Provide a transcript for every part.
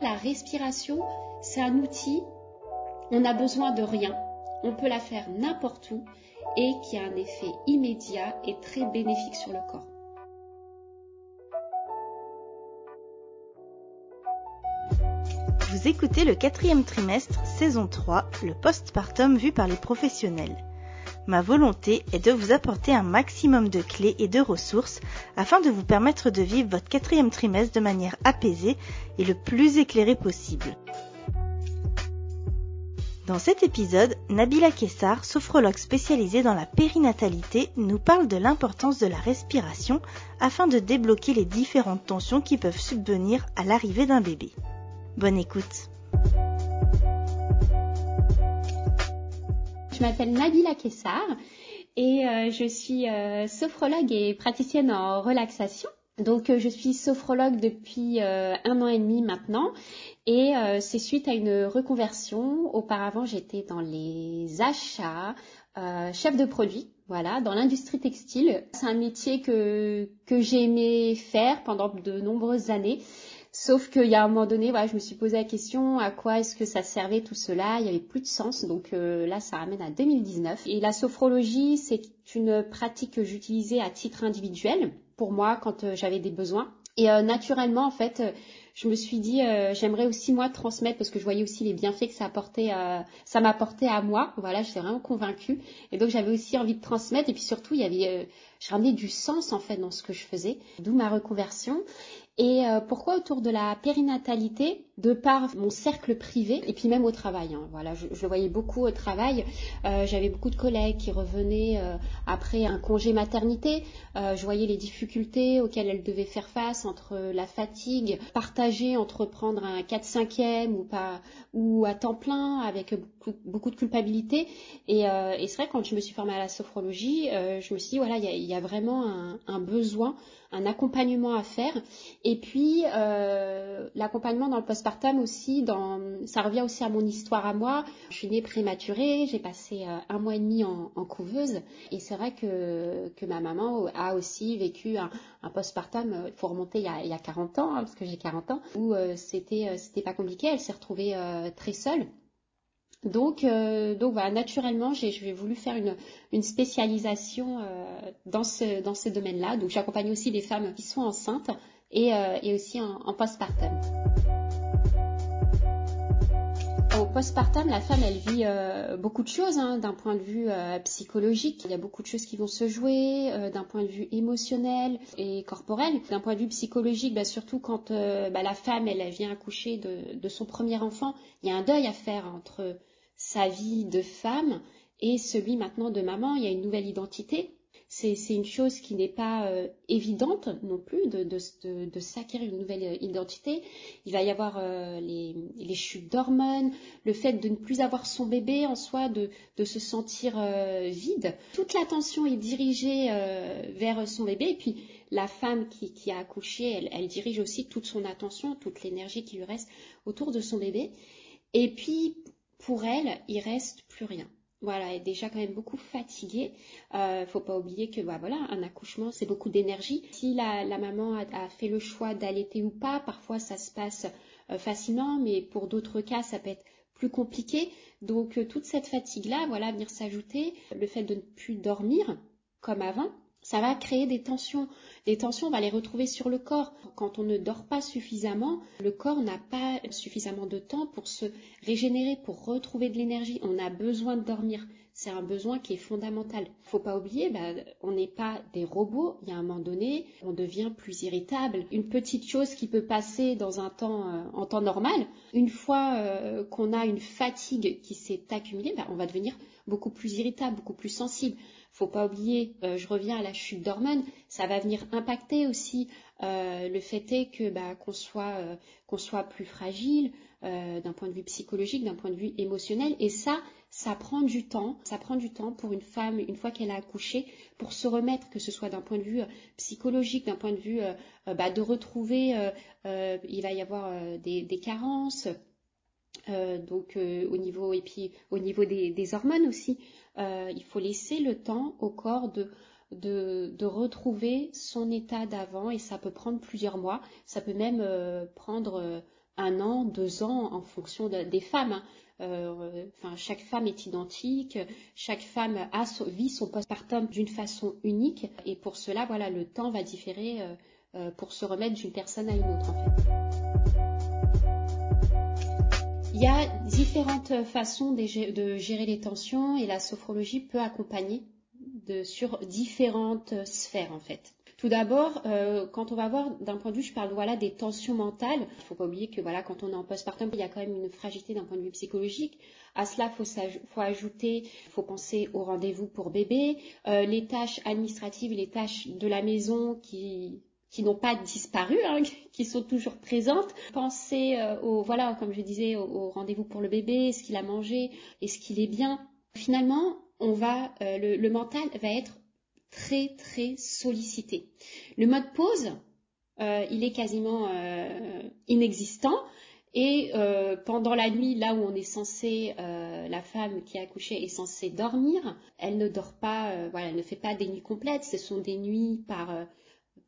La respiration, c'est un outil, on n'a besoin de rien, on peut la faire n'importe où et qui a un effet immédiat et très bénéfique sur le corps. Vous écoutez le quatrième trimestre, saison 3, le postpartum vu par les professionnels. Ma volonté est de vous apporter un maximum de clés et de ressources afin de vous permettre de vivre votre quatrième trimestre de manière apaisée et le plus éclairée possible. Dans cet épisode, Nabila Kessar, sophrologue spécialisée dans la périnatalité, nous parle de l'importance de la respiration afin de débloquer les différentes tensions qui peuvent subvenir à l'arrivée d'un bébé. Bonne écoute. Je m'appelle Nabila Kessar et euh, je suis euh, sophrologue et praticienne en relaxation. Donc euh, je suis sophrologue depuis un an et demi maintenant et c'est suite à une reconversion. Auparavant j'étais dans les achats, chef de produit, voilà, dans l'industrie textile. C'est un métier que, que j'ai aimé faire pendant de nombreuses années. Sauf qu'il y a un moment donné, voilà, je me suis posé la question à quoi est-ce que ça servait tout cela? Il n'y avait plus de sens. Donc euh, là, ça ramène à 2019. Et la sophrologie, c'est une pratique que j'utilisais à titre individuel pour moi quand euh, j'avais des besoins. Et euh, naturellement, en fait, je me suis dit, j'aimerais aussi moi transmettre parce que je voyais aussi les bienfaits que ça apportait, ça m'apportait à moi. Voilà, j'étais vraiment convaincue. Et donc j'avais aussi envie de transmettre. Et puis surtout, il y avait, je ramenais du sens en fait dans ce que je faisais. D'où ma reconversion. Et euh, pourquoi autour de la périnatalité De par mon cercle privé et puis même au travail. Hein. voilà, je, le voyais beaucoup au travail. Euh, J'avais beaucoup de collègues qui revenaient euh, après un congé maternité. Euh, je voyais les difficultés auxquelles elles devaient faire face entre la fatigue, partager, entreprendre un 4-5e ou pas ou à temps plein avec beaucoup, de culpabilité. Et, c'est vrai quand je me suis formée à la sophrologie, je me suis dit voilà, il y a, vraiment un, un besoin un accompagnement à faire. Et puis l'accompagnement dans le postpartum aussi, ça revient aussi à mon histoire à moi. Je suis née prématurée, j'ai passé euh, un mois et demi en, couveuse, et c'est vrai que, ma maman a aussi vécu un, un postpartum. Il faut remonter il y a, il y a 40 ans, hein, parce que j'ai 40 ans, où euh, c'était c'était pas compliqué. Elle s'est retrouvée très seule. Donc, euh, donc naturellement, j'ai voulu faire une, spécialisation euh, dans ce, dans ce domaine-là. Donc, j'accompagne aussi des femmes qui sont enceintes et, euh, et aussi en, en postpartum. Postpartum, la femme, elle vit euh, beaucoup de choses hein, d'un point de vue euh, psychologique. Il y a beaucoup de choses qui vont se jouer euh, d'un point de vue émotionnel et corporel. D'un point de vue psychologique, bah, surtout quand bah, la femme, elle, vient accoucher de, son premier enfant, il y a un deuil à faire entre sa vie de femme et celui maintenant de maman. Il y a une nouvelle identité. C'est une chose qui n'est pas euh, évidente non plus de, s'acquérir une nouvelle euh, identité. Il va y avoir euh, les, chutes d'hormones, le fait de ne plus avoir son bébé en soi, de, se sentir vide. Toute l'attention est dirigée vers son bébé et puis la femme qui, qui a accouché, elle, elle dirige aussi toute son attention, toute l'énergie qui lui reste autour de son bébé. Et puis pour elle, il reste plus rien. Voilà, est déjà quand même beaucoup fatiguée. Euh, faut pas oublier que bah, voilà, un accouchement, c'est beaucoup d'énergie. Si la, maman a, fait le choix d'allaiter ou pas, parfois ça se passe euh, facilement, mais pour d'autres cas, ça peut être plus compliqué. Donc euh, toute cette fatigue-là, voilà, venir s'ajouter, le fait de ne plus dormir comme avant, ça va créer des tensions. Les tensions, on va les retrouver sur le corps. Quand on ne dort pas suffisamment, le corps n'a pas suffisamment de temps pour se régénérer, pour retrouver de l'énergie. On a besoin de dormir. C'est un besoin qui est fondamental. Faut pas oublier, bah, on n'est pas des robots. Il y a un moment donné, on devient plus irritable. Une petite chose qui peut passer dans un temps, euh, en temps normal, une fois euh, qu'on a une fatigue qui s'est accumulée, bah, on va devenir beaucoup plus irritable, beaucoup plus sensible faut pas oublier, euh, je reviens à la chute d'hormones, ça va venir impacter aussi euh, le fait est que bah, qu'on soit euh, qu'on soit plus fragile d'un point de vue psychologique, d'un point de vue émotionnel, et ça, ça prend du temps, ça prend du temps pour une femme une fois qu'elle a accouché pour se remettre, que ce soit d'un point de vue psychologique, d'un point de vue bah, de retrouver, il va y avoir des, des carences. Donc au niveau et puis au niveau des, hormones aussi, euh, il faut laisser le temps au corps de, retrouver son état d'avant et ça peut prendre plusieurs mois, ça peut même euh, prendre euh, un an, deux ans en fonction des femmes. Hein. Euh, chaque femme est identique, chaque femme a vit son postpartum d'une façon unique et pour cela, voilà, le temps va différer pour se remettre d'une personne à une autre en fait. Il y a différentes façons de gérer les tensions et la sophrologie peut accompagner de, sur différentes sphères en fait. Tout d'abord, euh, quand on va voir d'un point de vue, je parle voilà des tensions mentales. Il ne faut pas oublier que voilà quand on est en postpartum, il y a quand même une fragilité d'un point de vue psychologique. À cela, faut, faut ajouter, faut penser au rendez-vous pour bébé, euh, les tâches administratives, les tâches de la maison qui qui n'ont pas disparu, hein, qui sont toujours présentes. Pensez euh, au, voilà, comme je disais, au, rendez-vous pour le bébé, est-ce qu'il a mangé, est-ce qu'il est bien. Finalement, on va, euh, le, mental va être très très sollicité. Le mode pause, euh, il est quasiment inexistant. Et pendant la nuit, là où on est censé, la femme qui a accouché est censée dormir, elle ne dort pas, voilà, elle ne fait pas des nuits complètes. Ce sont des nuits par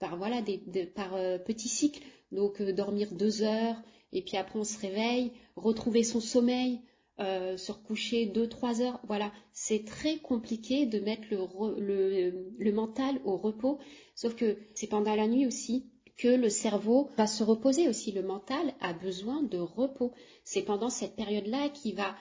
par voilà des, par euh, petits cycles. Donc euh, dormir deux heures et puis après on se réveille, retrouver son sommeil, euh, se recoucher deux trois heures. Voilà, c'est très compliqué de mettre le, le, mental au repos. Sauf que c'est pendant la nuit aussi que le cerveau va se reposer aussi. Le mental a besoin de repos. C'est pendant cette période-là qu'il va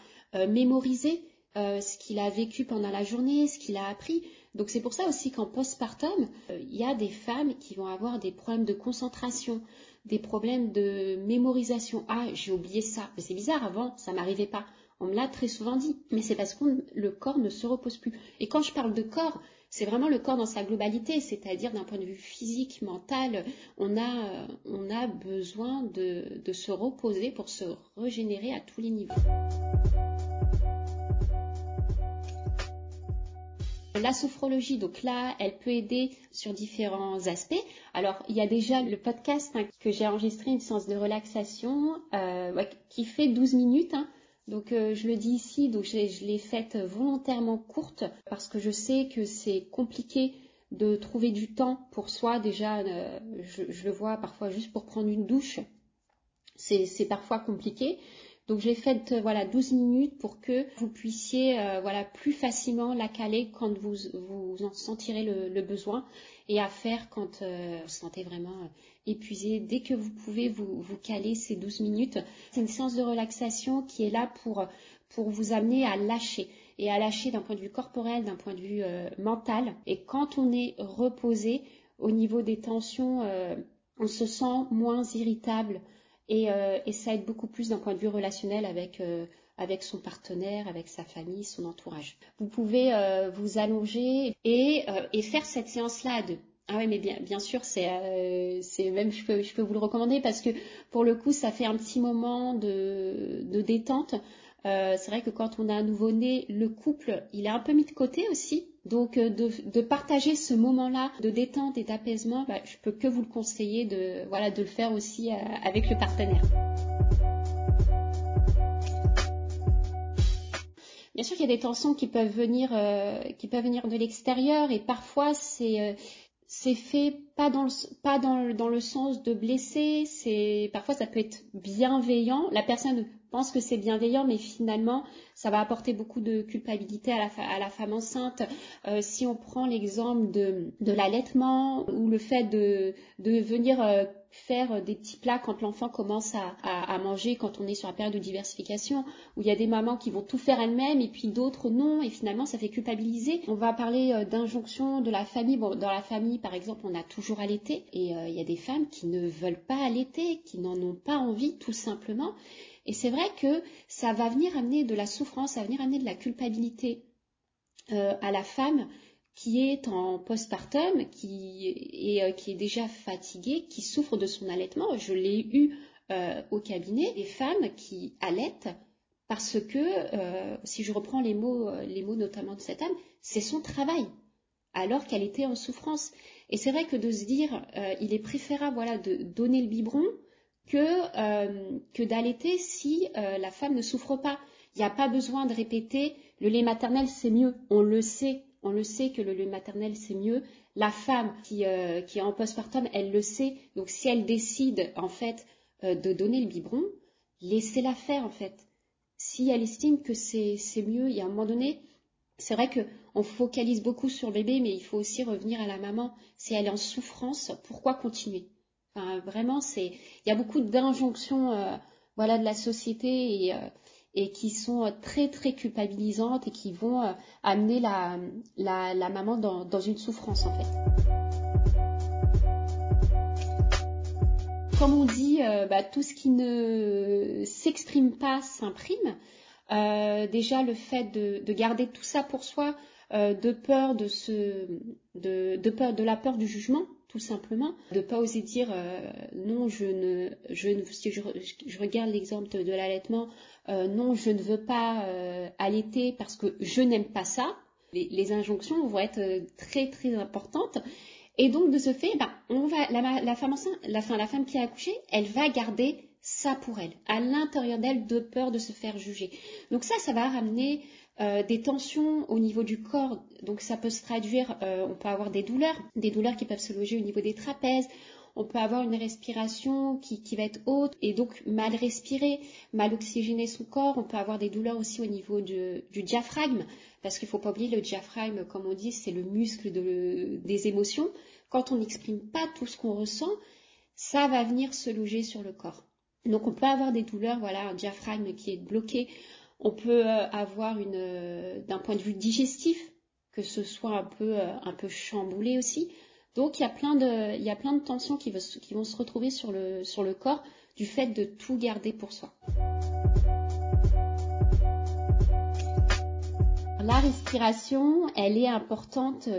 mémoriser ce qu'il a vécu pendant la journée, ce qu'il a appris. Donc c'est pour ça aussi qu'en postpartum, euh, il y a des femmes qui vont avoir des problèmes de concentration, des problèmes de mémorisation. Ah, j'ai oublié ça. Mais c'est bizarre, avant, ça m'arrivait pas. On me l'a très souvent dit. Mais c'est parce que le corps ne se repose plus. Et quand je parle de corps, c'est vraiment le corps dans sa globalité, c'est-à-dire d'un point de vue physique, mental, on a, a besoin de se reposer pour se régénérer à tous les niveaux. La sophrologie, donc là, elle peut aider sur différents aspects. Alors, il y a déjà le podcast hein, que j'ai enregistré, une séance de relaxation, euh, qui fait 12 minutes. Hein. Donc, euh, je le dis ici, donc je, l'ai faite volontairement courte parce que je sais que c'est compliqué de trouver du temps pour soi. Déjà, euh, je, je, le vois parfois juste pour prendre une douche. C'est parfois compliqué. Donc j'ai fait euh, voilà 12 minutes pour que vous puissiez euh, voilà plus facilement la caler quand vous en sentirez le, besoin et à faire quand euh, vous sentez vraiment épuisé. Dès que vous pouvez vous, caler ces 12 minutes, c'est une séance de relaxation qui est là pour pour vous amener à lâcher et à lâcher d'un point de vue corporel, d'un point de vue mental. Et quand on est reposé au niveau des tensions, on se sent moins irritable, euh, et, ça aide beaucoup plus d'un point de vue relationnel avec, euh, avec son partenaire, avec sa famille, son entourage. Vous pouvez euh, vous allonger et, et faire cette séance-là à deux. Ah oui, mais bien, bien sûr, c'est, c'est même je peux, je peux vous le recommander parce que pour le coup, ça fait un petit moment de, de détente. Euh, c'est vrai que quand on a un nouveau-né, le couple, il est un peu mis de côté aussi. Donc euh, de, partager ce moment-là de détente et d'apaisement, bah, je peux que vous le conseiller de, voilà, de le faire aussi euh, avec le partenaire. Bien sûr qu'il y a des tensions qui peuvent venir, qui peuvent venir de l'extérieur et parfois c'est fait pas dans le pas dans dans le sens de blesser parfois ça peut être bienveillant la personne pense que c'est bienveillant, mais finalement, ça va apporter beaucoup de culpabilité à la, femme enceinte. Euh, si on prend l'exemple de, l'allaitement ou le fait de, venir euh, faire des petits plats quand l'enfant commence à, à, manger, quand on est sur la période de diversification, où il y a des mamans qui vont tout faire elles-mêmes et puis d'autres non, et finalement ça fait culpabiliser. On va parler euh, d'injonction de la famille. Bon, dans la famille, par exemple, on a toujours allaité, et il y a des femmes qui ne veulent pas allaiter, qui n'en ont pas envie, tout simplement. Et c'est vrai que ça va venir amener de la souffrance, ça va venir amener de la culpabilité euh, à la femme qui est en postpartum, qui est, euh, qui est déjà fatiguée, qui souffre de son allaitement. Je l'ai eu euh, au cabinet, des femmes qui allaitent parce que, si je reprends les mots, les mots notamment de cette femme, c'est son travail, alors qu'elle était en souffrance. Et c'est vrai que de se dire, il est préférable voilà, de donner le biberon que, euh, que d'allaiter si euh, la femme ne souffre pas. Il n'y a pas besoin de répéter le lait maternel c'est mieux, on le sait. On le sait que le lait maternel c'est mieux. La femme qui, euh, qui est en postpartum, elle le sait. Donc si elle décide en fait de donner le biberon, laissez-la faire en fait. Si elle estime que c'est mieux, il y a un moment donné, c'est vrai qu'on focalise beaucoup sur le bébé, mais il faut aussi revenir à la maman. Si elle est en souffrance, pourquoi continuer? Vraiment, c'est il y a beaucoup d'injonctions euh, voilà, de la société et, euh, qui sont très très culpabilisantes et qui vont euh, amener la, maman dans, une souffrance en fait. Comme on dit, bah, tout ce qui ne s'exprime pas s'imprime. Euh, déjà le fait de, garder tout ça pour soi, euh, de peur de ce, de, peur de la peur du jugement, tout simplement, de pas oser dire euh, non, je ne, je si je, regarde l'exemple de, l'allaitement, non, je ne veux pas allaiter parce que je n'aime pas ça. Les, injonctions vont être très très importantes. Et donc de ce fait, ben, on va, la, femme enceinte, la, la femme qui a accouché, elle va garder ça pour elle, à l'intérieur d'elle, de peur de se faire juger. Donc ça, ça va ramener euh, des tensions au niveau du corps. Donc ça peut se traduire, euh, on peut avoir des douleurs, des douleurs qui peuvent se loger au niveau des trapèzes. On peut avoir une respiration qui, va être haute et donc mal respirer, mal oxygéner son corps. On peut avoir des douleurs aussi au niveau du, diaphragme, parce qu'il faut pas oublier le diaphragme, comme on dit, c'est le muscle des émotions. Quand on n'exprime pas tout ce qu'on ressent, ça va venir se loger sur le corps. Donc on peut avoir des douleurs, voilà, un diaphragme qui est bloqué. On peut euh, avoir euh, d'un point de vue digestif, que ce soit un peu, euh, chamboulé aussi. Donc il y a plein de, tensions qui, vont se retrouver sur le, sur le corps du fait de tout garder pour soi. La respiration, elle est importante,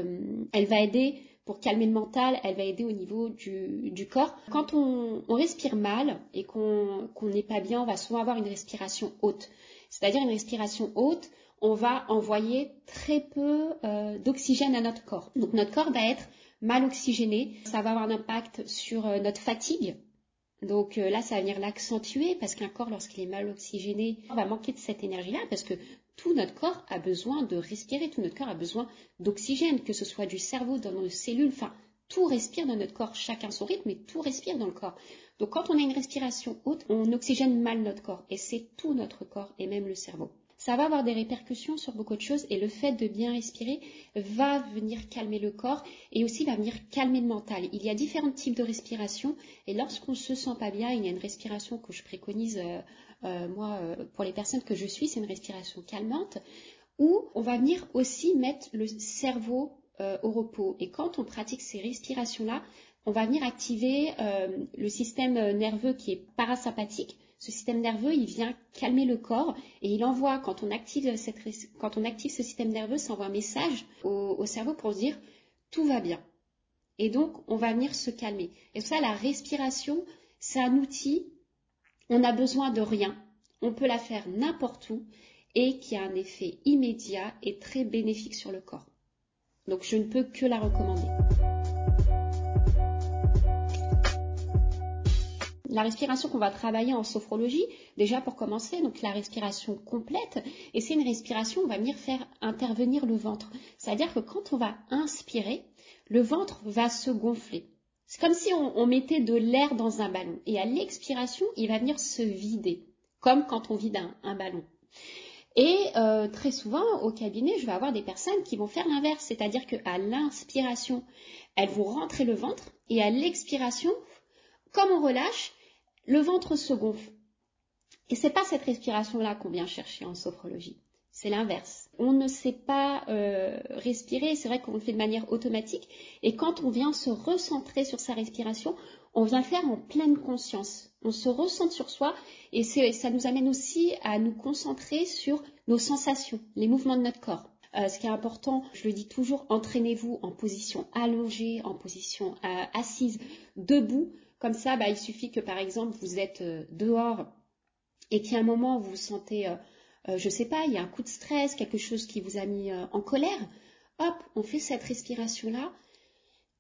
elle va aider pour calmer le mental, elle va aider au niveau du, corps. Quand on, respire mal et qu'on n'est pas bien, on va souvent avoir une respiration haute. C'est-à-dire une respiration haute, on va envoyer très peu euh, d'oxygène à notre corps. Donc notre corps va être mal oxygéné, ça va avoir un impact sur euh, notre fatigue. Donc euh, là, ça va venir l'accentuer parce qu'un corps, lorsqu'il est mal oxygéné, on va manquer de cette énergie-là parce que tout notre corps a besoin de respirer, tout notre corps a besoin d'oxygène, que ce soit du cerveau, dans nos cellules, enfin, tout respire dans notre corps, chacun son rythme, mais tout respire dans le corps. Donc quand on a une respiration haute, on oxygène mal notre corps, et c'est tout notre corps, et même le cerveau ça va avoir des répercussions sur beaucoup de choses et le fait de bien respirer va venir calmer le corps et aussi va venir calmer le mental. Il y a différents types de respiration et lorsqu'on se sent pas bien, il y a une respiration que je préconise euh, euh, moi euh, pour les personnes que je suis, c'est une respiration calmante où on va venir aussi mettre le cerveau au repos. Et quand on pratique ces respirations-là, on va venir activer le système nerveux qui est parasympathique ce système nerveux, il vient calmer le corps et il envoie, quand on active, ce système nerveux, ça envoie un message au, cerveau pour dire tout va bien. Et donc, on va venir se calmer. Et ça, la respiration, c'est un outil, on n'a besoin de rien. On peut la faire n'importe où et qui a un effet immédiat et très bénéfique sur le corps. Donc, je ne peux que la recommander. la respiration qu'on va travailler en sophrologie, déjà pour commencer, donc la respiration complète, et c'est une respiration, on va venir faire intervenir le ventre. C'est-à-dire que quand on va inspirer, le ventre va se gonfler. C'est comme si on, mettait de l'air dans un ballon. Et à l'expiration, il va venir se vider, comme quand on vide un, ballon. Et euh, très souvent, au cabinet, je vais avoir des personnes qui vont faire l'inverse, c'est-à-dire qu'à l'inspiration, elles vont rentrer le ventre, et à l'expiration, comme on relâche, le ventre se gonfle. Et c'est pas cette respiration-là qu'on vient chercher en sophrologie. C'est l'inverse. On ne sait pas euh, respirer, c'est vrai qu'on le fait de manière automatique. Et quand on vient se recentrer sur sa respiration, on vient faire en pleine conscience. On se recentre sur soi et ça nous amène aussi à nous concentrer sur nos sensations, les mouvements de notre corps. Euh, ce qui est important, je le dis toujours, entraînez-vous en position allongée, en position euh, assise, debout, comme ça, bah, il suffit que par exemple vous êtes euh, dehors et qu'à un moment vous vous sentez, je ne sais pas, il y a un coup de stress, quelque chose qui vous a mis en colère. Hop, on fait cette respiration-là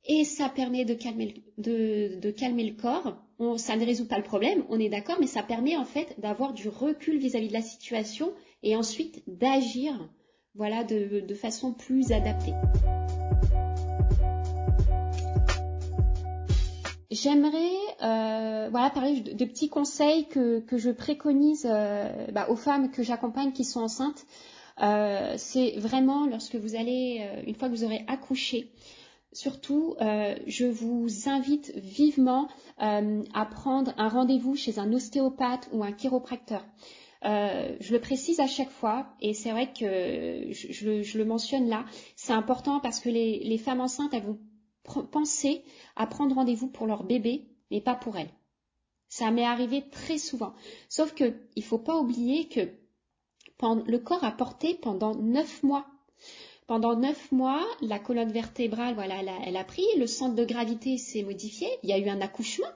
et ça permet de calmer, de, calmer le corps. ça ne résout pas le problème, on est d'accord, mais ça permet en fait d'avoir du recul vis-à-vis de la situation et ensuite d'agir voilà, de, façon plus adaptée. J'aimerais euh, voilà parler de, petits conseils que, je préconise euh, bah, aux femmes que j'accompagne qui sont enceintes. Euh, c'est vraiment lorsque vous allez, une fois que vous aurez accouché, surtout, je vous invite vivement à prendre un rendez-vous chez un ostéopathe ou un chiropracteur. Euh, je le précise à chaque fois et c'est vrai que je, le mentionne là. C'est important parce que les, femmes enceintes, elles vont penser à prendre rendez-vous pour leur bébé, mais pas pour elles. Ça m'est arrivé très souvent. Sauf que il faut pas oublier que le corps a porté pendant neuf mois. Pendant neuf mois, la colonne vertébrale, voilà, elle a pris, le centre de gravité s'est modifié, il y a eu un accouchement,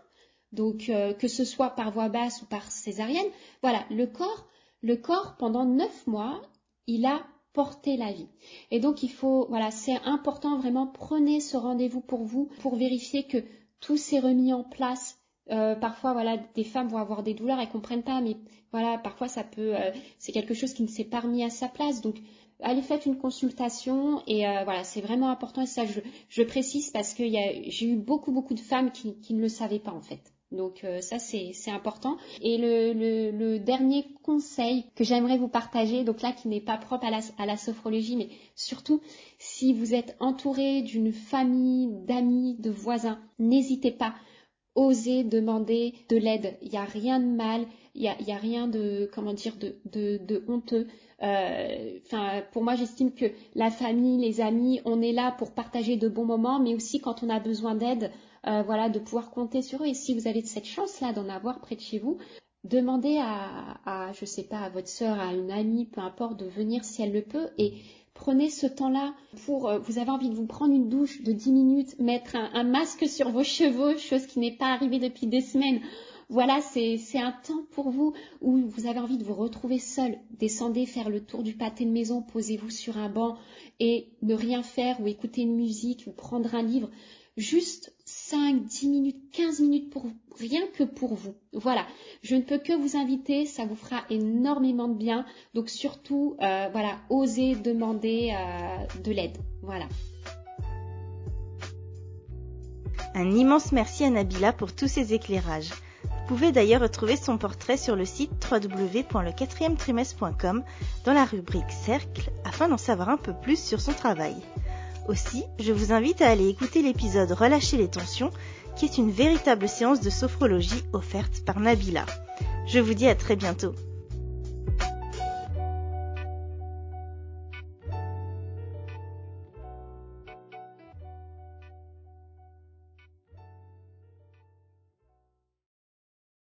donc euh, que ce soit par voie basse ou par césarienne, voilà, le corps, le corps pendant neuf mois, il a porté la vie. Et donc il faut, voilà, c'est important vraiment, prenez ce rendez-vous pour vous, pour vérifier que tout s'est remis en place. Euh, parfois, voilà, des femmes vont avoir des douleurs, elles comprennent pas, mais voilà, parfois ça peut, euh, c'est quelque chose qui ne s'est pas remis à sa place. Donc allez faites une consultation et voilà c'est vraiment important et ça je, précise parce que j'ai eu beaucoup beaucoup de femmes qui, ne le savaient pas en fait. Donc euh, ça c'est important. Et le, dernier conseil que j'aimerais vous partager, donc là qui n'est pas propre à la sophrologie, mais surtout si vous êtes entouré d'une famille, d'amis, de voisins, n'hésitez pas, osez demander de l'aide. Il n'y a rien de mal, il n'y a, a, rien de comment dire de, honteux. Euh, pour moi, j'estime que la famille, les amis, on est là pour partager de bons moments, mais aussi quand on a besoin d'aide, euh, voilà, de pouvoir compter sur eux. Et si vous avez cette chance-là d'en avoir près de chez vous, demandez à, à, je sais pas, à votre sœur, à une amie, peu importe, de venir si elle le peut et prenez ce temps-là pour, euh, vous avez envie de vous prendre une douche de 10 minutes, mettre un, masque sur vos cheveux, chose qui n'est pas arrivée depuis des semaines. Voilà, c'est un temps pour vous où vous avez envie de vous retrouver seul. Descendez faire le tour du pâté de maison, posez-vous sur un banc et ne rien faire ou écouter une musique ou prendre un livre. Juste 5, 10 minutes, 15 minutes pour rien que pour vous. Voilà, je ne peux que vous inviter, ça vous fera énormément de bien. Donc surtout, euh, voilà, osez demander euh, de l'aide. Voilà. Un immense merci à Nabila pour tous ces éclairages. Vous pouvez d'ailleurs retrouver son portrait sur le site www.le4e dans la rubrique Cercle afin d'en savoir un peu plus sur son travail. Aussi, je vous invite à aller écouter l'épisode Relâcher les tensions, qui est une véritable séance de sophrologie offerte par Nabila. Je vous dis à très bientôt.